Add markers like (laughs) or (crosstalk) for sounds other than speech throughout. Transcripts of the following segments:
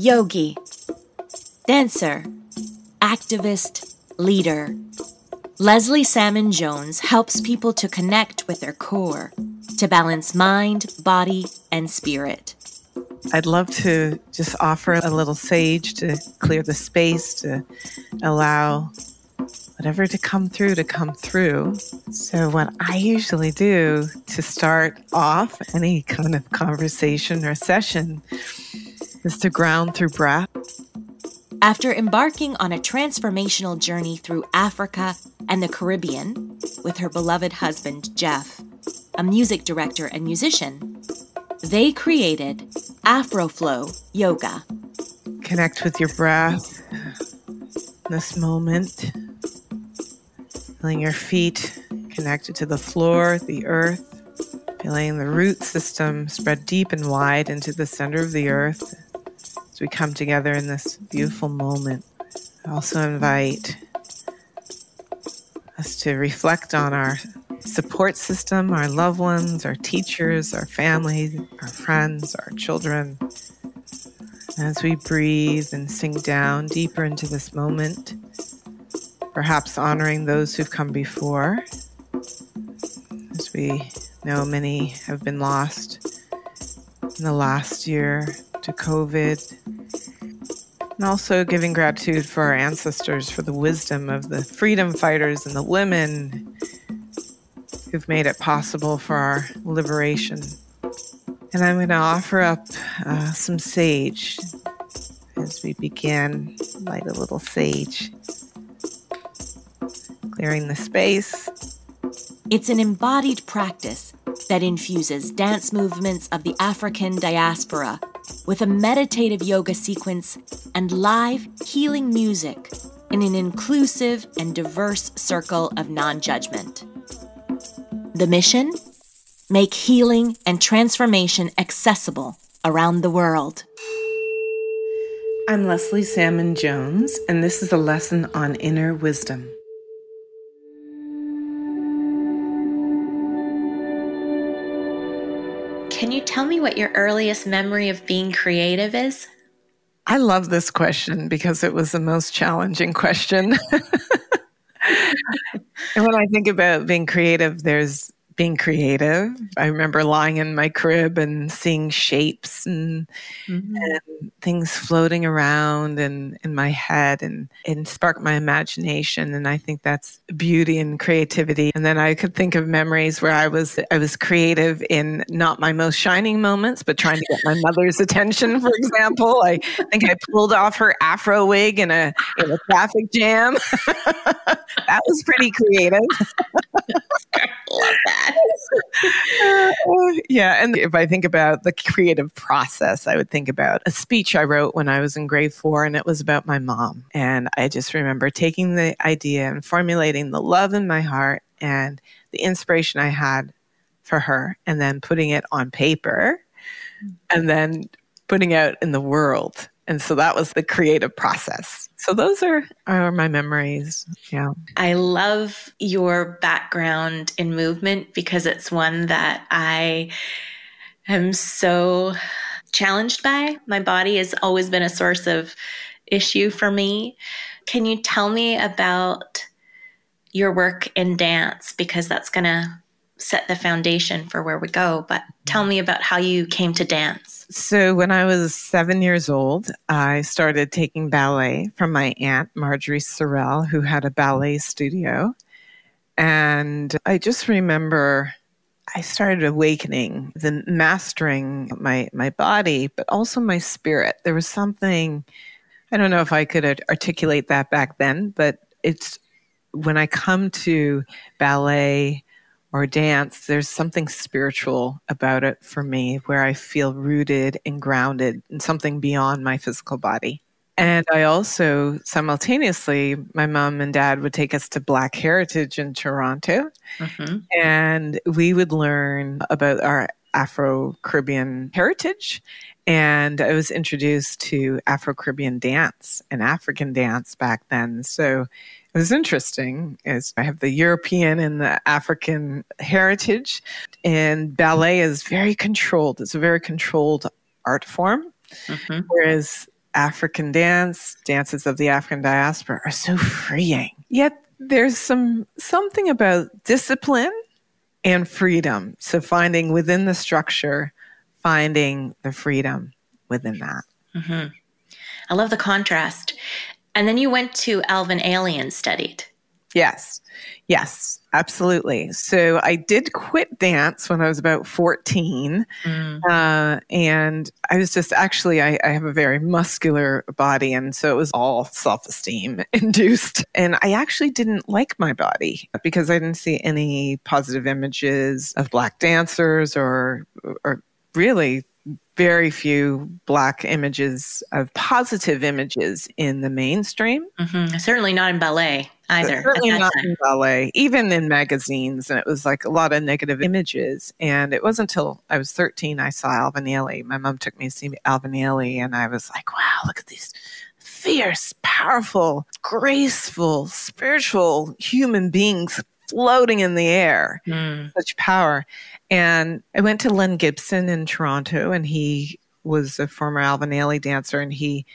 yogi, dancer, activist, leader. Leslie Salmon Jones helps people to connect with their core, to balance mind, body, and spirit. I'd love to just offer a little sage to clear the space, to allow whatever to come through to come through. So, what I usually do to start off any kind of conversation or session is to ground through breath. After embarking on a transformational journey through Africa and the Caribbean with her beloved husband, Jeff, a music director and musician, they created Afroflow Yoga. Connect with your breath in this moment. Feeling your feet connected to the floor, the earth. Feeling the root system spread deep and wide into the center of the earth we come together in this beautiful moment. I also invite us to reflect on our support system, our loved ones, our teachers, our family, our friends, our children. As we breathe and sink down deeper into this moment, perhaps honoring those who've come before. As we know, many have been lost in the last year to COVID. And also giving gratitude for our ancestors, for the wisdom of the freedom fighters and the women who've made it possible for our liberation. And I'm going to offer up uh, some sage as we begin. Light a little sage, clearing the space. It's an embodied practice that infuses dance movements of the African diaspora with a meditative yoga sequence and live healing music in an inclusive and diverse circle of non judgment. The mission? Make healing and transformation accessible around the world. I'm Leslie Salmon Jones, and this is a lesson on inner wisdom. Can you tell me what your earliest memory of being creative is? I love this question because it was the most challenging question. (laughs) and when I think about being creative, there's being creative. I remember lying in my crib and seeing shapes and, mm-hmm. and things floating around and in my head and it sparked my imagination. And I think that's beauty and creativity. And then I could think of memories where I was I was creative in not my most shining moments, but trying to get my mother's attention, for example. I think I pulled off her afro wig in a in a traffic jam. (laughs) that was pretty creative. (laughs) Love that. (laughs) yeah. And if I think about the creative process, I would think about a speech I wrote when I was in grade four, and it was about my mom. And I just remember taking the idea and formulating the love in my heart and the inspiration I had for her, and then putting it on paper and then putting out in the world. And so that was the creative process. So those are, are my memories. Yeah. I love your background in movement because it's one that I am so challenged by. My body has always been a source of issue for me. Can you tell me about your work in dance? Because that's going to set the foundation for where we go. But tell me about how you came to dance. So, when I was seven years old, I started taking ballet from my aunt, Marjorie Sorrell, who had a ballet studio. And I just remember I started awakening, the mastering my, my body, but also my spirit. There was something, I don't know if I could articulate that back then, but it's when I come to ballet, or dance, there's something spiritual about it for me where I feel rooted and grounded in something beyond my physical body. And I also simultaneously, my mom and dad would take us to Black Heritage in Toronto, mm-hmm. and we would learn about our Afro Caribbean heritage. And I was introduced to Afro Caribbean dance and African dance back then. So it was interesting is I have the European and the African heritage and ballet is very controlled. It's a very controlled art form. Mm-hmm. Whereas African dance, dances of the African diaspora are so freeing. Yet there's some something about discipline and freedom. So finding within the structure, finding the freedom within that. Mm-hmm. I love the contrast. And then you went to Alvin Ailey studied. Yes. Yes, absolutely. So I did quit dance when I was about 14. Mm. Uh, and I was just actually, I, I, have a very muscular body. And so it was all self esteem (laughs) induced. And I actually didn't like my body because I didn't see any positive images of Black dancers or, or really very few black images of positive images in the mainstream. Mm-hmm. Certainly not in ballet either. Certainly not time. in ballet, even in magazines. And it was like a lot of negative images. And it wasn't until I was 13 I saw Alvin Ailey. My mom took me to see Alvin Ailey, and I was like, wow, look at these fierce, powerful, graceful, spiritual human beings floating in the air. Mm. Such power. And I went to Len Gibson in Toronto, and he was a former Alvin Ailey dancer, and he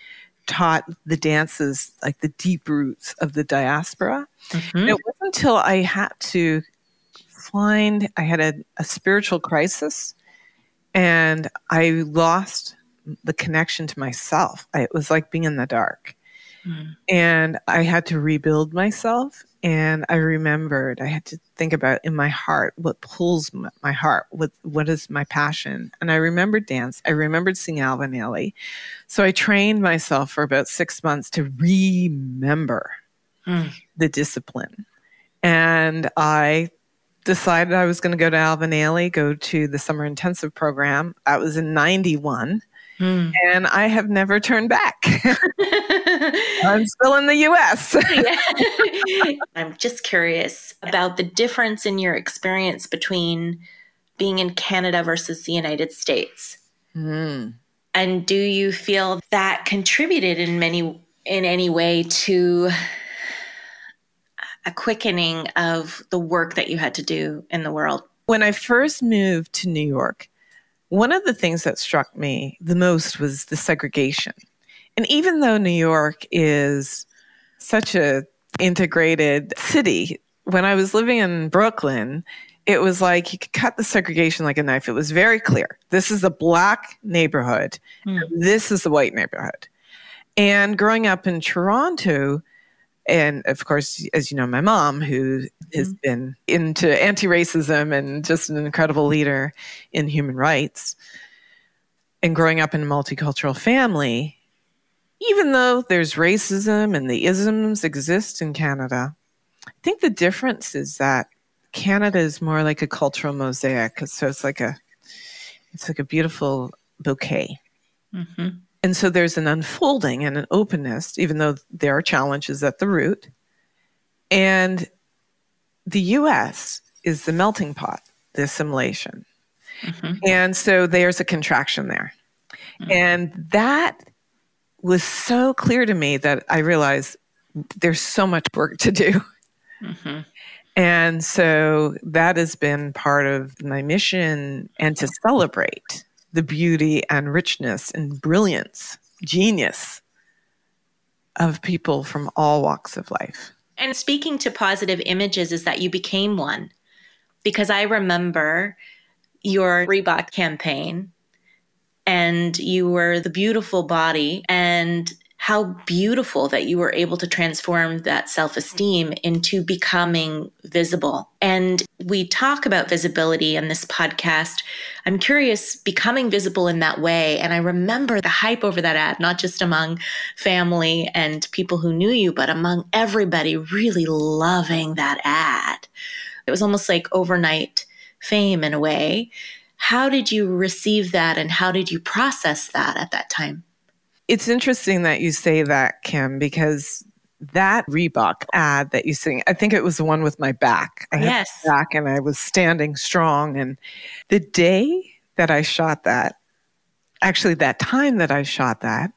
taught the dances, like the deep roots of the diaspora. Mm-hmm. it wasn't until I had to find, I had a, a spiritual crisis, and I lost the connection to myself. I, it was like being in the dark. Mm. And I had to rebuild myself. And I remembered I had to think about in my heart what pulls my heart, what what is my passion. And I remembered dance. I remembered seeing Alvin Ailey. So I trained myself for about six months to remember mm. the discipline. And I decided I was going to go to Alvin Ailey, go to the summer intensive program. That was in 91. Mm. And I have never turned back. (laughs) I'm still in the US. (laughs) I'm just curious about the difference in your experience between being in Canada versus the United States. Mm. And do you feel that contributed in many in any way to a quickening of the work that you had to do in the world? When I first moved to New York, one of the things that struck me the most was the segregation. And even though New York is such a integrated city, when I was living in Brooklyn, it was like you could cut the segregation like a knife. It was very clear. This is a black neighborhood. Mm. This is the white neighborhood. And growing up in Toronto, and of course, as you know, my mom, who mm-hmm. has been into anti racism and just an incredible leader in human rights, and growing up in a multicultural family, even though there's racism and the isms exist in Canada, I think the difference is that Canada is more like a cultural mosaic. So it's like a, it's like a beautiful bouquet. Mm-hmm. And so there's an unfolding and an openness, even though there are challenges at the root. And the US is the melting pot, the assimilation. Mm-hmm. And so there's a contraction there. Mm-hmm. And that was so clear to me that I realized there's so much work to do. Mm-hmm. And so that has been part of my mission and to celebrate the beauty and richness and brilliance, genius of people from all walks of life. And speaking to positive images, is that you became one. Because I remember your Reebok campaign, and you were the beautiful body, and how beautiful that you were able to transform that self esteem into becoming visible. And we talk about visibility in this podcast. I'm curious, becoming visible in that way. And I remember the hype over that ad, not just among family and people who knew you, but among everybody really loving that ad. It was almost like overnight fame in a way. How did you receive that and how did you process that at that time? It's interesting that you say that, Kim, because that Reebok ad that you sing, I think it was the one with my back. I yes. back and I was standing strong. And the day that I shot that, actually, that time that I shot that,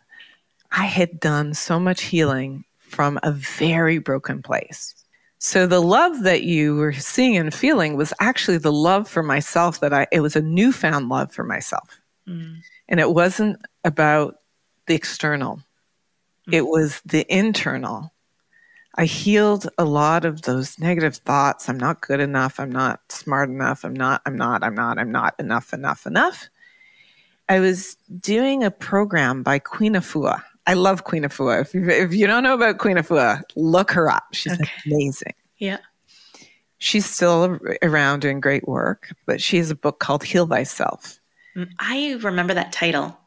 I had done so much healing from a very broken place. So the love that you were seeing and feeling was actually the love for myself that I, it was a newfound love for myself. Mm. And it wasn't about the external. it was the internal. I healed a lot of those negative thoughts. I'm not good enough. I'm not smart enough. I'm not, I'm not, I'm not, I'm not enough, enough, enough. I was doing a program by Queen Afua. I love Queen Afua. If you, if you don't know about Queen Afua, look her up. She's okay. amazing. Yeah. She's still around doing great work, but she has a book called Heal Thyself. Mm, I remember that title.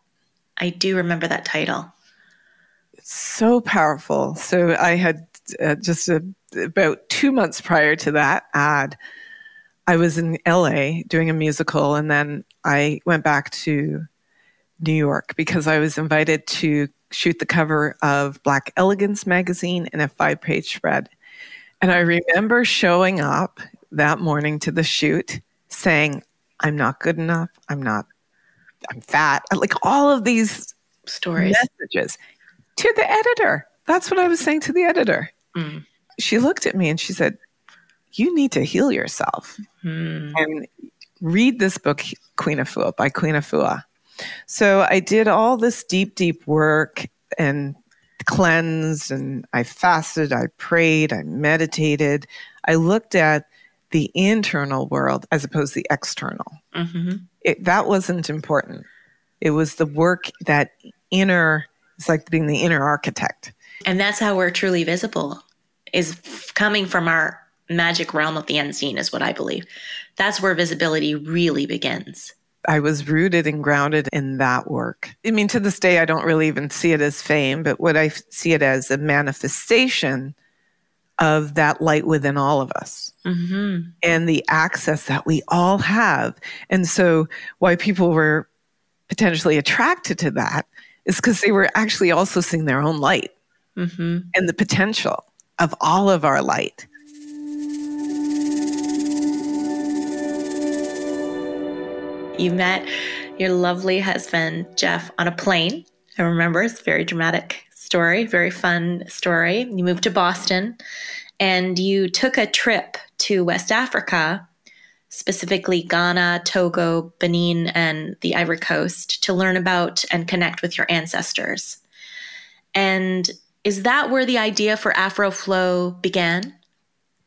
I do remember that title. It's so powerful. So I had uh, just a, about two months prior to that ad, I was in LA doing a musical, and then I went back to New York because I was invited to shoot the cover of Black Elegance magazine in a five page spread. And I remember showing up that morning to the shoot saying, I'm not good enough. I'm not, I'm fat. Like all of these stories, messages to the editor. That's what I was saying to the editor. Mm. She looked at me and she said, You need to heal yourself mm. and read this book, Queen Afua, by Queen Afua. So I did all this deep, deep work and cleansed and I fasted, I prayed, I meditated. I looked at the internal world as opposed to the external. Mm-hmm. It, that wasn't important. It was the work that inner, it's like being the inner architect. And that's how we're truly visible, is coming from our magic realm of the unseen, is what I believe. That's where visibility really begins. I was rooted and grounded in that work. I mean, to this day, I don't really even see it as fame, but what I see it as a manifestation of that light within all of us mm-hmm. and the access that we all have. And so, why people were potentially attracted to that is because they were actually also seeing their own light mm-hmm. and the potential of all of our light. You met your lovely husband, Jeff, on a plane. I remember it's very dramatic story, very fun story. You moved to Boston and you took a trip to West Africa, specifically Ghana, Togo, Benin, and the Ivory Coast, to learn about and connect with your ancestors. And is that where the idea for Afroflow began?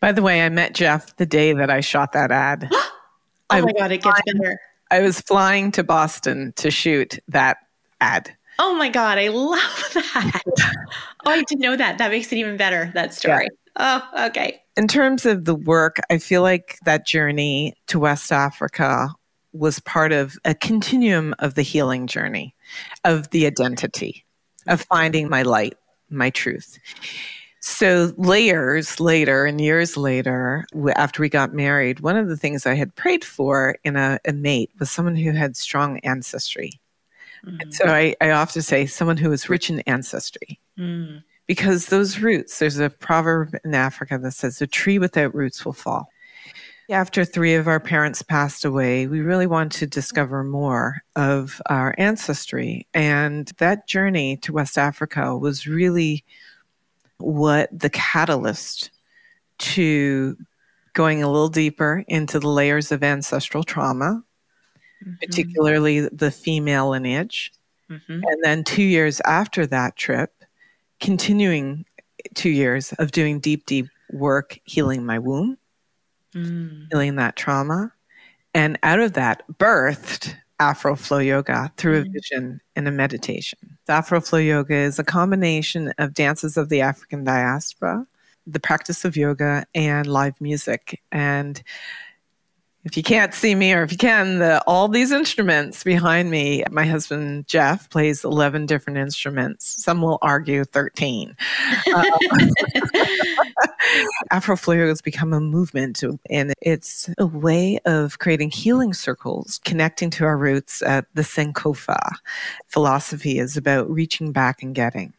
By the way, I met Jeff the day that I shot that ad. (gasps) oh I my God, it gets better. I was flying to Boston to shoot that ad. Oh my God, I love (laughs) that. oh, I didn't know that. That makes it even better, that story. Yeah. Oh, okay. In terms of the work, I feel like that journey to West Africa was part of a continuum of the healing journey, of the identity, of finding my light, my truth. So, layers later and years later, after we got married, one of the things I had prayed for in a, a mate was someone who had strong ancestry. Mm-hmm. And so I, I, often say someone who is rich in ancestry. Mm. Because those roots, there's a proverb in Africa that says, a tree without roots will fall. After three of our parents passed away, we really wanted to discover more of our ancestry. And that journey to West Africa was really what the catalyst to going a little deeper into the layers of ancestral trauma, mm-hmm. particularly the female lineage. Mm-hmm. And then two years after that trip, continuing two years of doing deep, deep work healing my womb, mm. healing that trauma. And out of that, birthed Afro Flow Yoga through a mm. vision and a meditation. Afro Flow Yoga is a combination of dances of the African diaspora, the practice of yoga, and live music. And if you can't see me or if you can, the, all these instruments behind me, my husband Jeff plays 11 different instruments. Some will argue 13. Uh, (laughs) Afroflow has become a movement and it's a way of creating healing circles, connecting to our roots at the Sankofa. Philosophy is about reaching back and getting.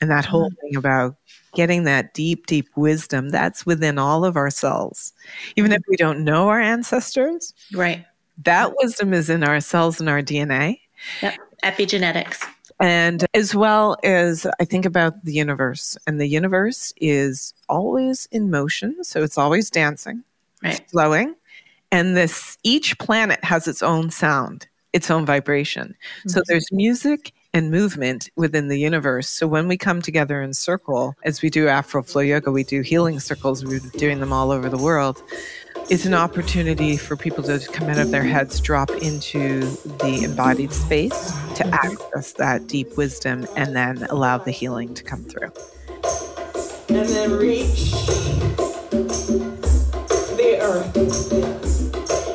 And that whole mm-hmm. thing about getting that deep, deep wisdom that's within all of ourselves. Even if we don't know our ancestors, right? That wisdom is in our cells and our DNA. Yep. Epigenetics. And as well as I think about the universe, and the universe is always in motion. So it's always dancing, right. flowing. And this each planet has its own sound, its own vibration. Mm-hmm. So there's music and movement within the universe. So when we come together in circle, as we do Afro Flow Yoga, we do healing circles, we're doing them all over the world. It's an opportunity for people to come out of their heads, drop into the embodied space to access that deep wisdom, and then allow the healing to come through. And then reach the earth.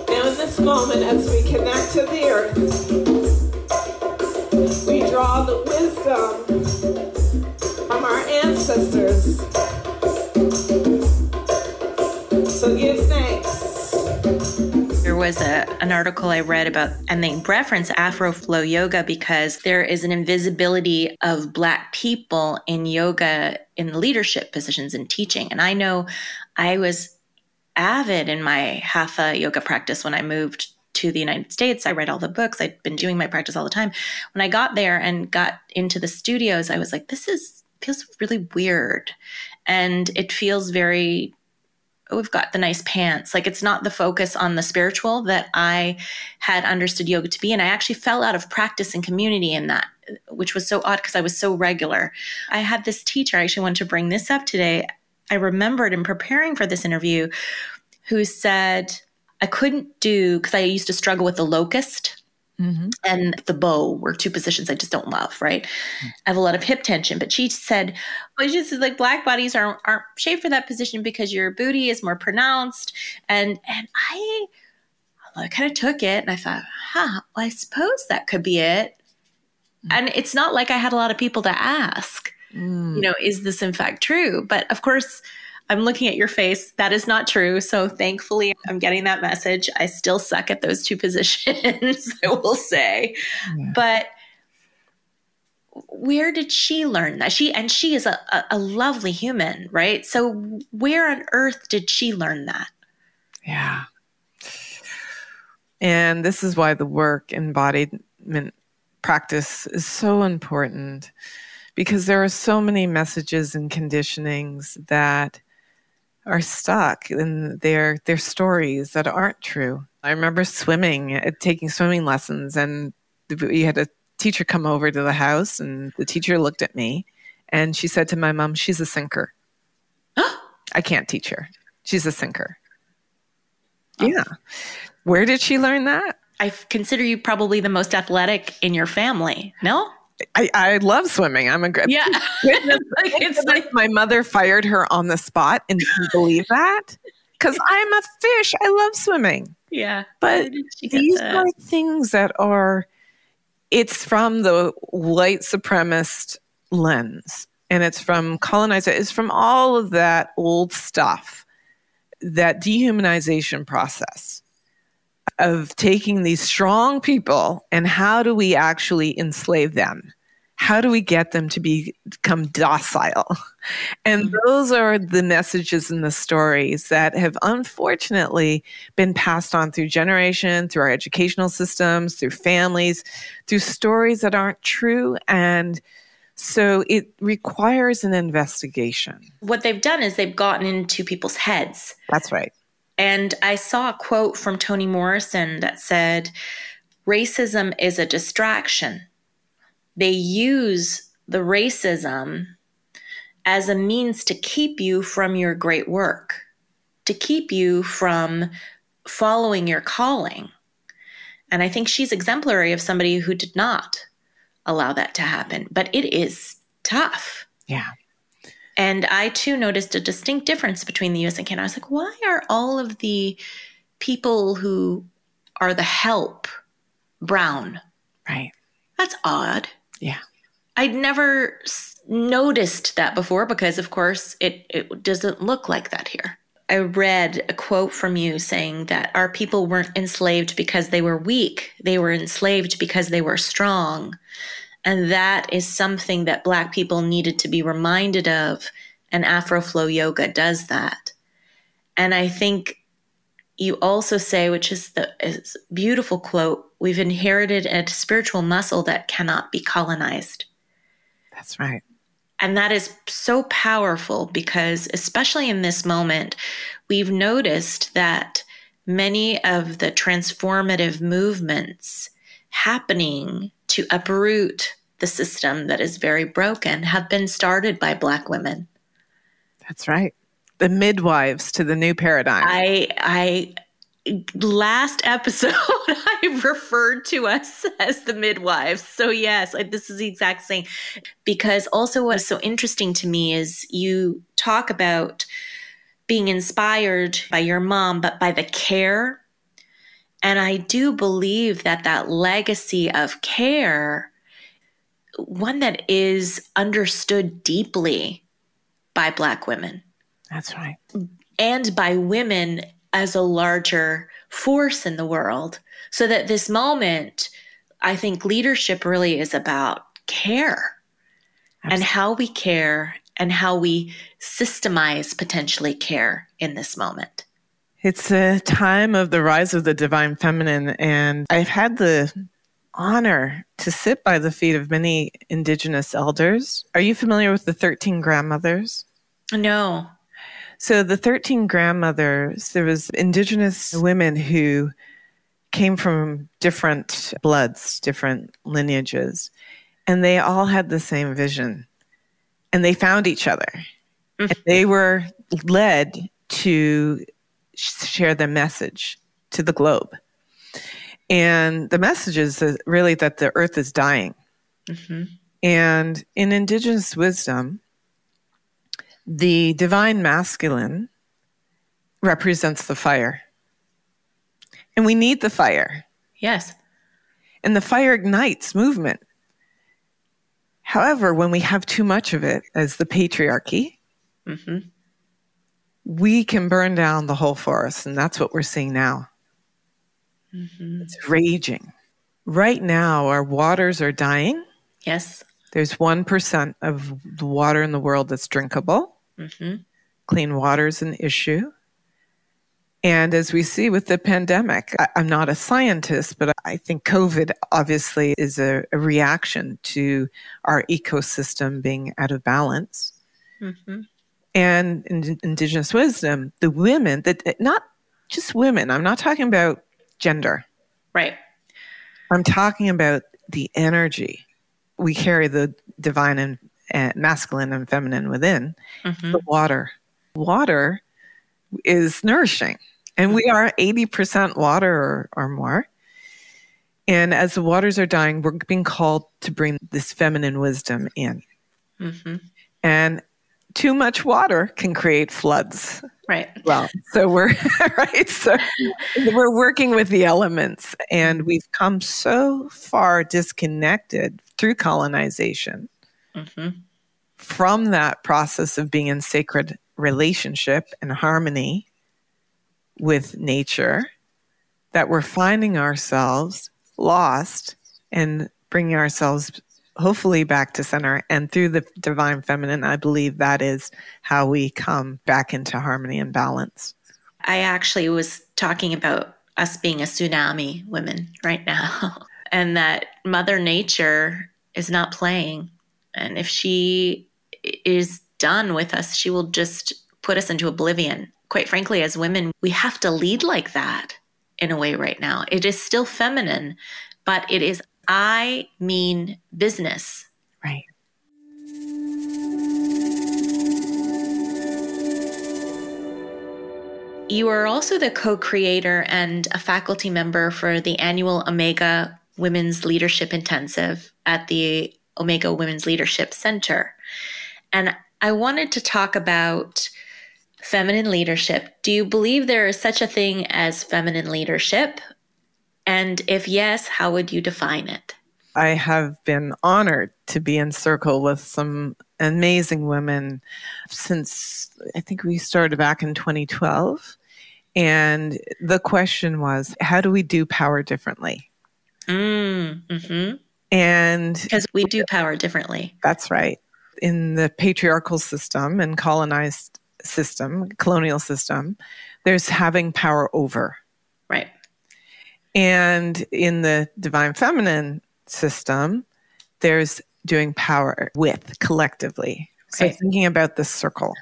Now, in this moment, as we connect to the earth, from our ancestors. So give thanks. There was a, an article I read about, and they reference Afro Flow Yoga because there is an invisibility of Black people in yoga in leadership positions and teaching. And I know I was avid in my hatha yoga practice when I moved to the United States. I read all the books. I'd been doing my practice all the time. When I got there and got into the studios, I was like, this is feels really weird. And it feels very oh, we've got the nice pants. Like it's not the focus on the spiritual that I had understood yoga to be. And I actually fell out of practice and community in that, which was so odd because I was so regular. I had this teacher, I actually wanted to bring this up today. I remembered in preparing for this interview who said, I couldn't do because I used to struggle with the locust mm-hmm. and the bow were two positions I just don't love, right? Mm-hmm. I have a lot of hip tension, but she said, well, it's just like black bodies aren't, aren't shaped for that position because your booty is more pronounced. And, and I, I kind of took it and I thought, huh, well, I suppose that could be it. Mm-hmm. And it's not like I had a lot of people to ask, mm. you know, is this in fact true? But of course, I'm looking at your face. That is not true. So thankfully, I'm getting that message. I still suck at those two (laughs) positions, I will say. Yeah. But where did she learn that? She and she is a, a, a lovely human, right? So where on earth did she learn that? Yeah. And this is why the work embodiment practice is so important because there are so many messages and conditionings that are stuck in their their stories that aren't true. I remember swimming, uh, taking swimming lessons, and we had a teacher come over to the house, and the teacher looked at me, and she said to my mom, "She's a sinker. (gasps) I can't teach her. She's a sinker." Oh. Yeah, where did she learn that? I consider you probably the most athletic in your family. No. I, I love swimming. I'm a good. Yeah. (laughs) (laughs) like, it's like my mother fired her on the spot and didn't believe that because I'm a fish. I love swimming. Yeah. But these that? are things that are, it's from the white supremacist lens and it's from colonizer, it's from all of that old stuff, that dehumanization process of taking these strong people and how do we actually enslave them? How do we get them to be, become docile? (laughs) And mm-hmm. those are the messages and the stories that have unfortunately been passed on through generation, through our educational systems, through families, through stories that aren't true. And so it requires an investigation. What they've done is they've gotten into people's heads. That's right. And I saw a quote from Toni Morrison that said, Racism is a distraction. They use the racism as a means to keep you from your great work, to keep you from following your calling. And I think she's exemplary of somebody who did not allow that to happen. But it is tough. Yeah. And I too noticed a distinct difference between the US and Canada. I was like, why are all of the people who are the help brown? Right. That's odd. Yeah. I'd never noticed that before because, of course, it, it doesn't look like that here. I read a quote from you saying that our people weren't enslaved because they were weak, they were enslaved because they were strong. And that is something that Black people needed to be reminded of. And Afroflow Yoga does that. And I think you also say, which is the is beautiful quote, we've inherited a spiritual muscle that cannot be colonized. That's right. And that is so powerful because, especially in this moment, we've noticed that many of the transformative movements happening to uproot the system that is very broken have been started by Black women. That's right. The midwives to the new paradigm. I, I, last episode (laughs) I referred to us as the midwives. So yes, this is the exact same. Because also what's so interesting to me is you talk about being inspired by your mom, but by the care. And I do believe that that legacy of care, one that is understood deeply by Black women. That's right. And by women as a larger force in the world. So that this moment, I think leadership really is about care Absolutely. and how we care and how we systemize potentially care in this moment. It's a time of the rise of the divine feminine, and I've had the honor to sit by the feet of many indigenous elders. Are you familiar with the 13 grandmothers? No. So the 13 grandmothers, there was indigenous women who came from different bloods, different lineages, and they all had the same vision. And they found each other. Mm-hmm. And they were led to share their message to the globe. And the message is really that the earth is dying. Mm-hmm. And in indigenous wisdom, the divine masculine represents the fire. And we need the fire. Yes. And the fire ignites movement. However, when we have too much of it, as the patriarchy, mm-hmm. We can burn down the whole forest. And that's what we're seeing now. Mm-hmm. It's raging. Right now, our waters are dying. Yes. There's 1% of the water in the world that's drinkable. Mm-hmm. Clean water is an issue. And as we see with the pandemic, I, am not a scientist, but I think COVID obviously is a, a reaction to our ecosystem being out of balance. Mm-hmm. And in Indigenous wisdom, the women, that not just women, I'm not talking about gender. Right. I'm talking about the energy. We carry the divine and and masculine and feminine within, mm-hmm. the water. Water is nourishing, and we are 80% water or, or more. And as the waters are dying, we're being called to bring this feminine wisdom in. Mm-hmm. And too much water can create floods. Right. Well, so we're (laughs) right. So we're working with the elements, and we've come so far disconnected through colonization mm-hmm. from that process of being in sacred relationship and harmony with nature that we're finding ourselves lost and bringing ourselves hopefully back to center and through the divine feminine i believe that is how we come back into harmony and balance i actually was talking about us being a tsunami women right now (laughs) and that mother nature is not playing and if she is done with us, she will just put us into oblivion. Quite frankly, as women, we have to lead like that in a way right now. It is still feminine, but it is I mean business. Right. You are also the co creator and a faculty member for the annual Omega Women's Leadership Intensive at the Omega Women's Leadership Center. And I wanted to talk about feminine leadership. Do you believe there is such a thing as feminine leadership? And if yes, how would you define it? I have been honored to be in circle with some amazing women since I think we started back in 2012. And the question was, how do we do power differently? Mm, hmm and because we do power differently. That's right. In the patriarchal system and colonized system, colonial system, there's having power over. And in the divine feminine system, there's doing power with collectively. So right. thinking about the circle.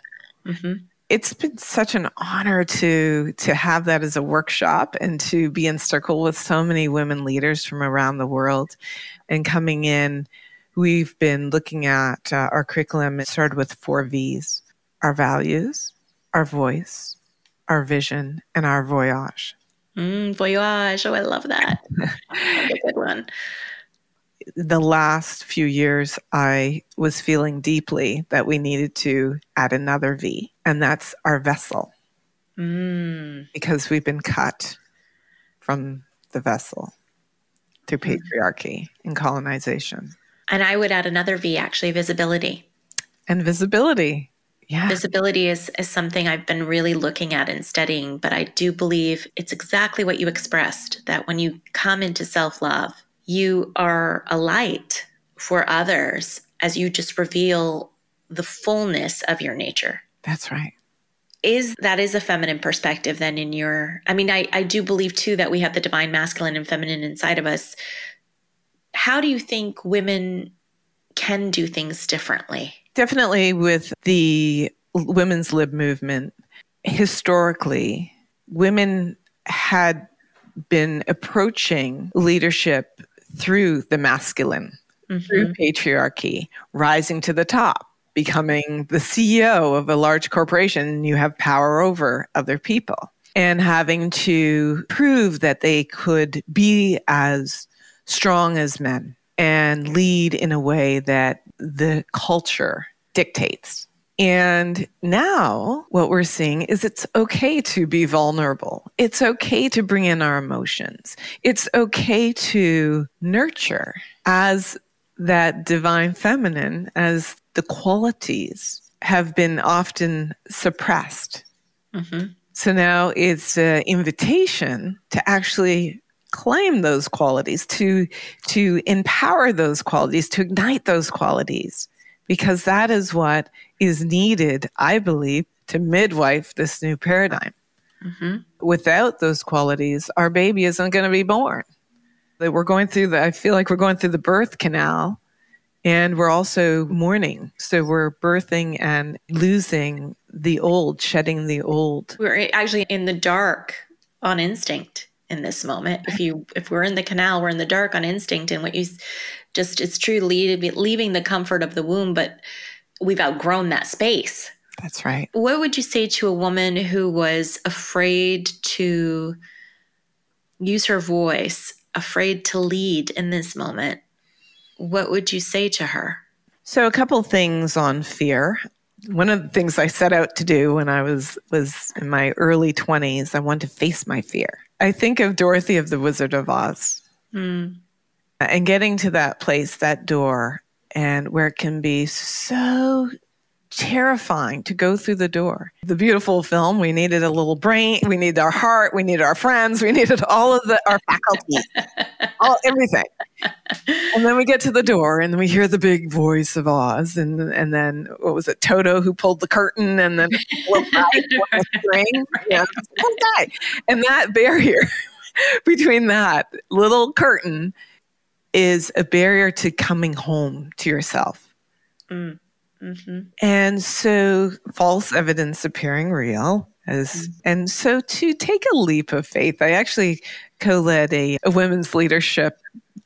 Mm-hmm it's been such an honor to to have that as a workshop and to be in circle with so many women leaders from around the world and coming in we've been looking at uh, our curriculum. It started with four V's our values, our voice, our vision, and our voyage. Mm, voyage. Oh, I love that. (laughs) That's a good one. The last few years, I was feeling deeply that we needed to add another V, and that's our vessel. Mm. Because we've been cut from the vessel through Mm. patriarchy and colonization And I would add another V, actually, visibility. and visibility. Yeah. Visibility is, is something I've been really looking at and studying, but I do believe it's exactly what you expressed that when you come into self love, you are a light for others as you just reveal the fullness of your nature. That's right. Is that is a feminine perspective then in your I mean I, I do believe too that we have the divine masculine and feminine inside of us. How do you think women can do things differently? Definitely with the women's lib movement, historically, women had been approaching leadership through the masculine, through mm-hmm. patriarchy, rising to the top, becoming the CEO of a large corporation. You have power over other people and having to prove that they could be as strong as men and lead in a way that the culture dictates. And now what we're seeing is it's okay to be vulnerable. It's okay to bring in our emotions. It's okay to nurture as that divine feminine, as the qualities have been often suppressed. Mhm. So now it's an invitation to actually claim those qualities, to to empower those qualities, to ignite those qualities, because that is what is needed, I believe, to midwife this new paradigm. Mhm. Without those qualities, our baby isn't going to be born. That we're going through the I feel like we're going through the birth canal and we're also mourning. So we're birthing and losing the old, shedding the old. We're actually in the dark on instinct in this moment. If (laughs) you if we're in the canal, we're in the dark on instinct, and what you just it's true leaving leaving the comfort of the womb, but we've outgrown that space. That's right. What would you say to a woman who was afraid to use her voice, afraid to lead in this moment? What would you say to her? So a couple things on fear. One of the things I set out to do when I was was in my early 20s, I wanted to face my fear. I think of Dorothy of the Wizard of Oz Hmm. and getting to that place, that door, and where it can be so terrifying to go through the door. The beautiful film, we needed a little brain, we needed our heart, we needed our friends, we needed all of the our faculty, (laughs) all everything. And then we get to the door and we hear the big voice of Oz and and then what was it, Toto who pulled the curtain and then little guy (laughs) the string. Yeah. And that barrier (laughs) between that little curtain is a barrier to coming home to yourself. Mm. Hmm And so false evidence appearing real as and so to take a leap of faith. I actually co-led a, a women's leadership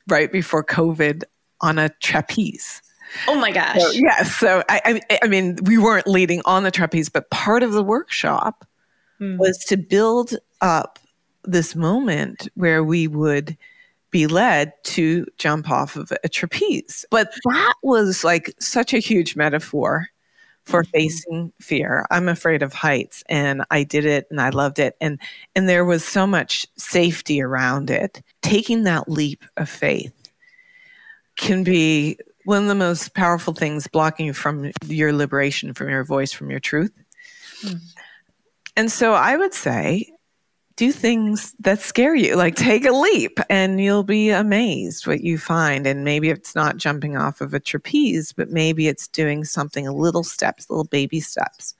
right before COVID on a trapeze. Oh my gosh. So, yes. So I, I I mean we weren't leading on the trapeze, but part of the workshop Hmm. was to build up this moment where we would be led to jump off of a trapeze. But that was like such a huge metaphor for Mhm. facing fear. I'm afraid of heights and I did it and I loved it and and there was so much safety around it. Taking that leap of faith can be one of the most powerful things blocking you from your liberation from your voice from your truth. Hmm. And so I would say do things that scare you like take a leap and you'll be amazed what you find. And maybe it's not jumping off of a trapeze but maybe it's doing something little steps little baby steps.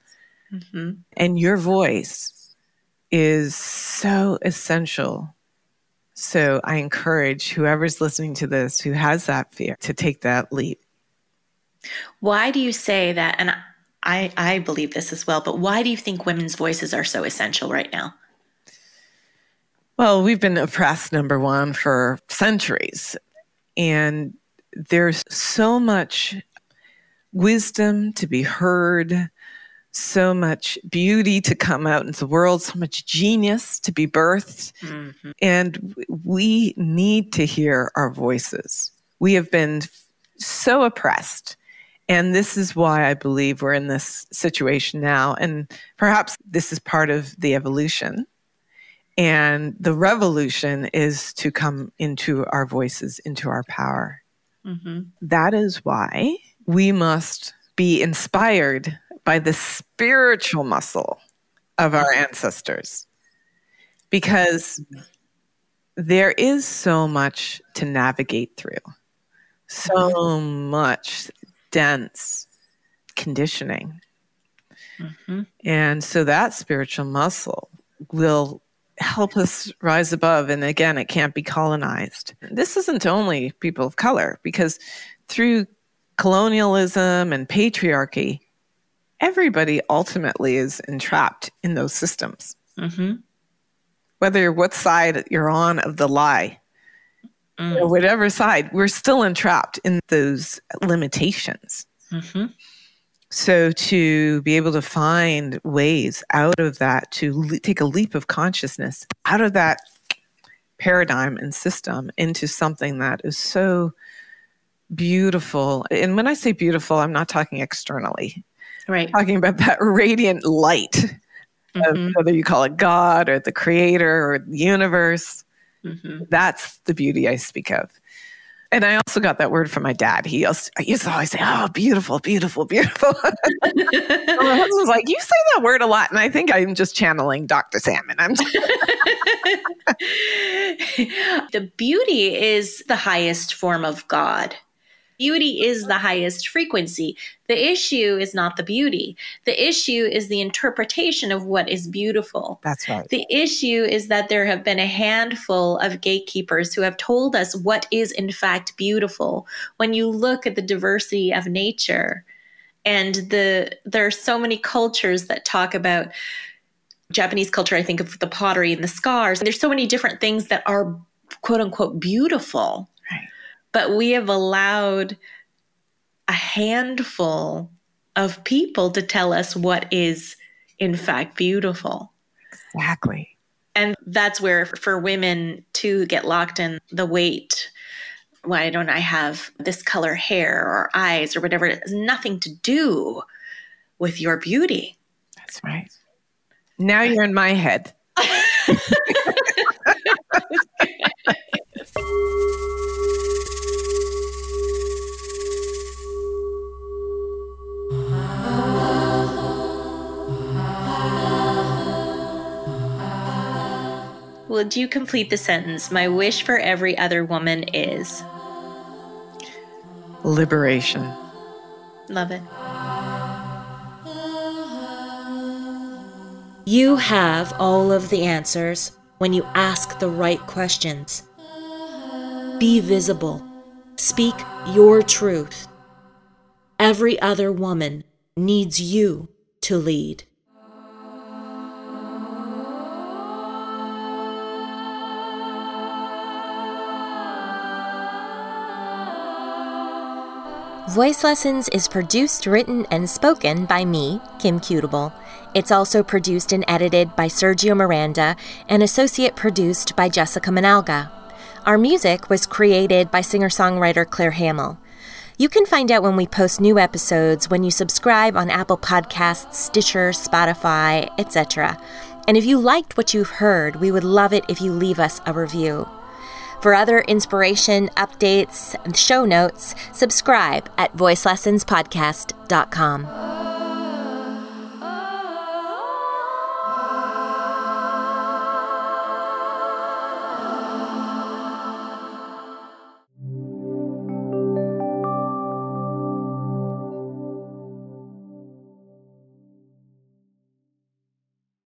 Hmm and your voice is so essential. So i encourage whoever's listening to this who has that fear to take that leap. Why do you say that? And I, I believe this as well, but why do you think women's voices are so essential right now? Well, we've been oppressed, number one, for centuries. And there's so much wisdom to be heard, so much beauty to come out into the world, so much genius to be birthed. Mm-hmm. And we need to hear our voices. We have been so oppressed. And this is why I believe we're in this situation now. And perhaps this is part of the evolution. And the revolution is to come into our voices, into our power. Mm-hmm. That is why we must be inspired by the spiritual muscle of our ancestors because there is so much to navigate through, so much dense conditioning. Mm-hmm. And so that spiritual muscle will help us rise above. And again, it can't be colonized. This isn't only people of color, because through colonialism and patriarchy, everybody ultimately is entrapped in those systems. Mm-hmm. Whether what side you're on of the lie, mm. or whatever side, we're still entrapped in those limitations. Mm-hmm. So, to be able to find ways out of that, to le- take a leap of consciousness out of that paradigm and system into something that is so beautiful. And when I say beautiful, I'm not talking externally. Right. I'm talking about that radiant light, mm-hmm. whether you call it God or the creator or the universe. Mm-hmm. That's the beauty I speak of. And I also got that word from my dad. He I used to always say, "Oh, beautiful, beautiful, beautiful." (laughs) my husband was like, "You say that word a lot," and I think I'm just channeling Dr. Salmon. I'm. (laughs) the beauty is the highest form of God. Beauty is the highest frequency. The issue is not the beauty. The issue is the interpretation of what is beautiful. That's right. The issue is that there have been a handful of gatekeepers who have told us what is in fact beautiful. When you look at the diversity of nature and the there are so many cultures that talk about Japanese culture, I think of the pottery and the scars. And there's so many different things that are quote unquote beautiful but we have allowed a handful of people to tell us what is, in fact, beautiful. Exactly. And that's where, for women to get locked in the weight, why don't I have this color hair or eyes or whatever? It has nothing to do with your beauty. That's right. Now you're in my head. (laughs) Would you complete the sentence? My wish for every other woman is liberation. Love it. You have all of the answers when you ask the right questions. Be visible. Speak your truth. Every other woman needs you to lead. Voice Lessons is produced, written, and spoken by me, Kim Cutable. It's also produced and edited by Sergio Miranda and associate produced by Jessica Manalga. Our music was created by singer songwriter Claire Hamill. You can find out when we post new episodes when you subscribe on Apple Podcasts, Stitcher, Spotify, etc. And if you liked what you've heard, we would love it if you leave us a review. For other inspiration, updates, and show notes, subscribe at voicelessonspodcast.com.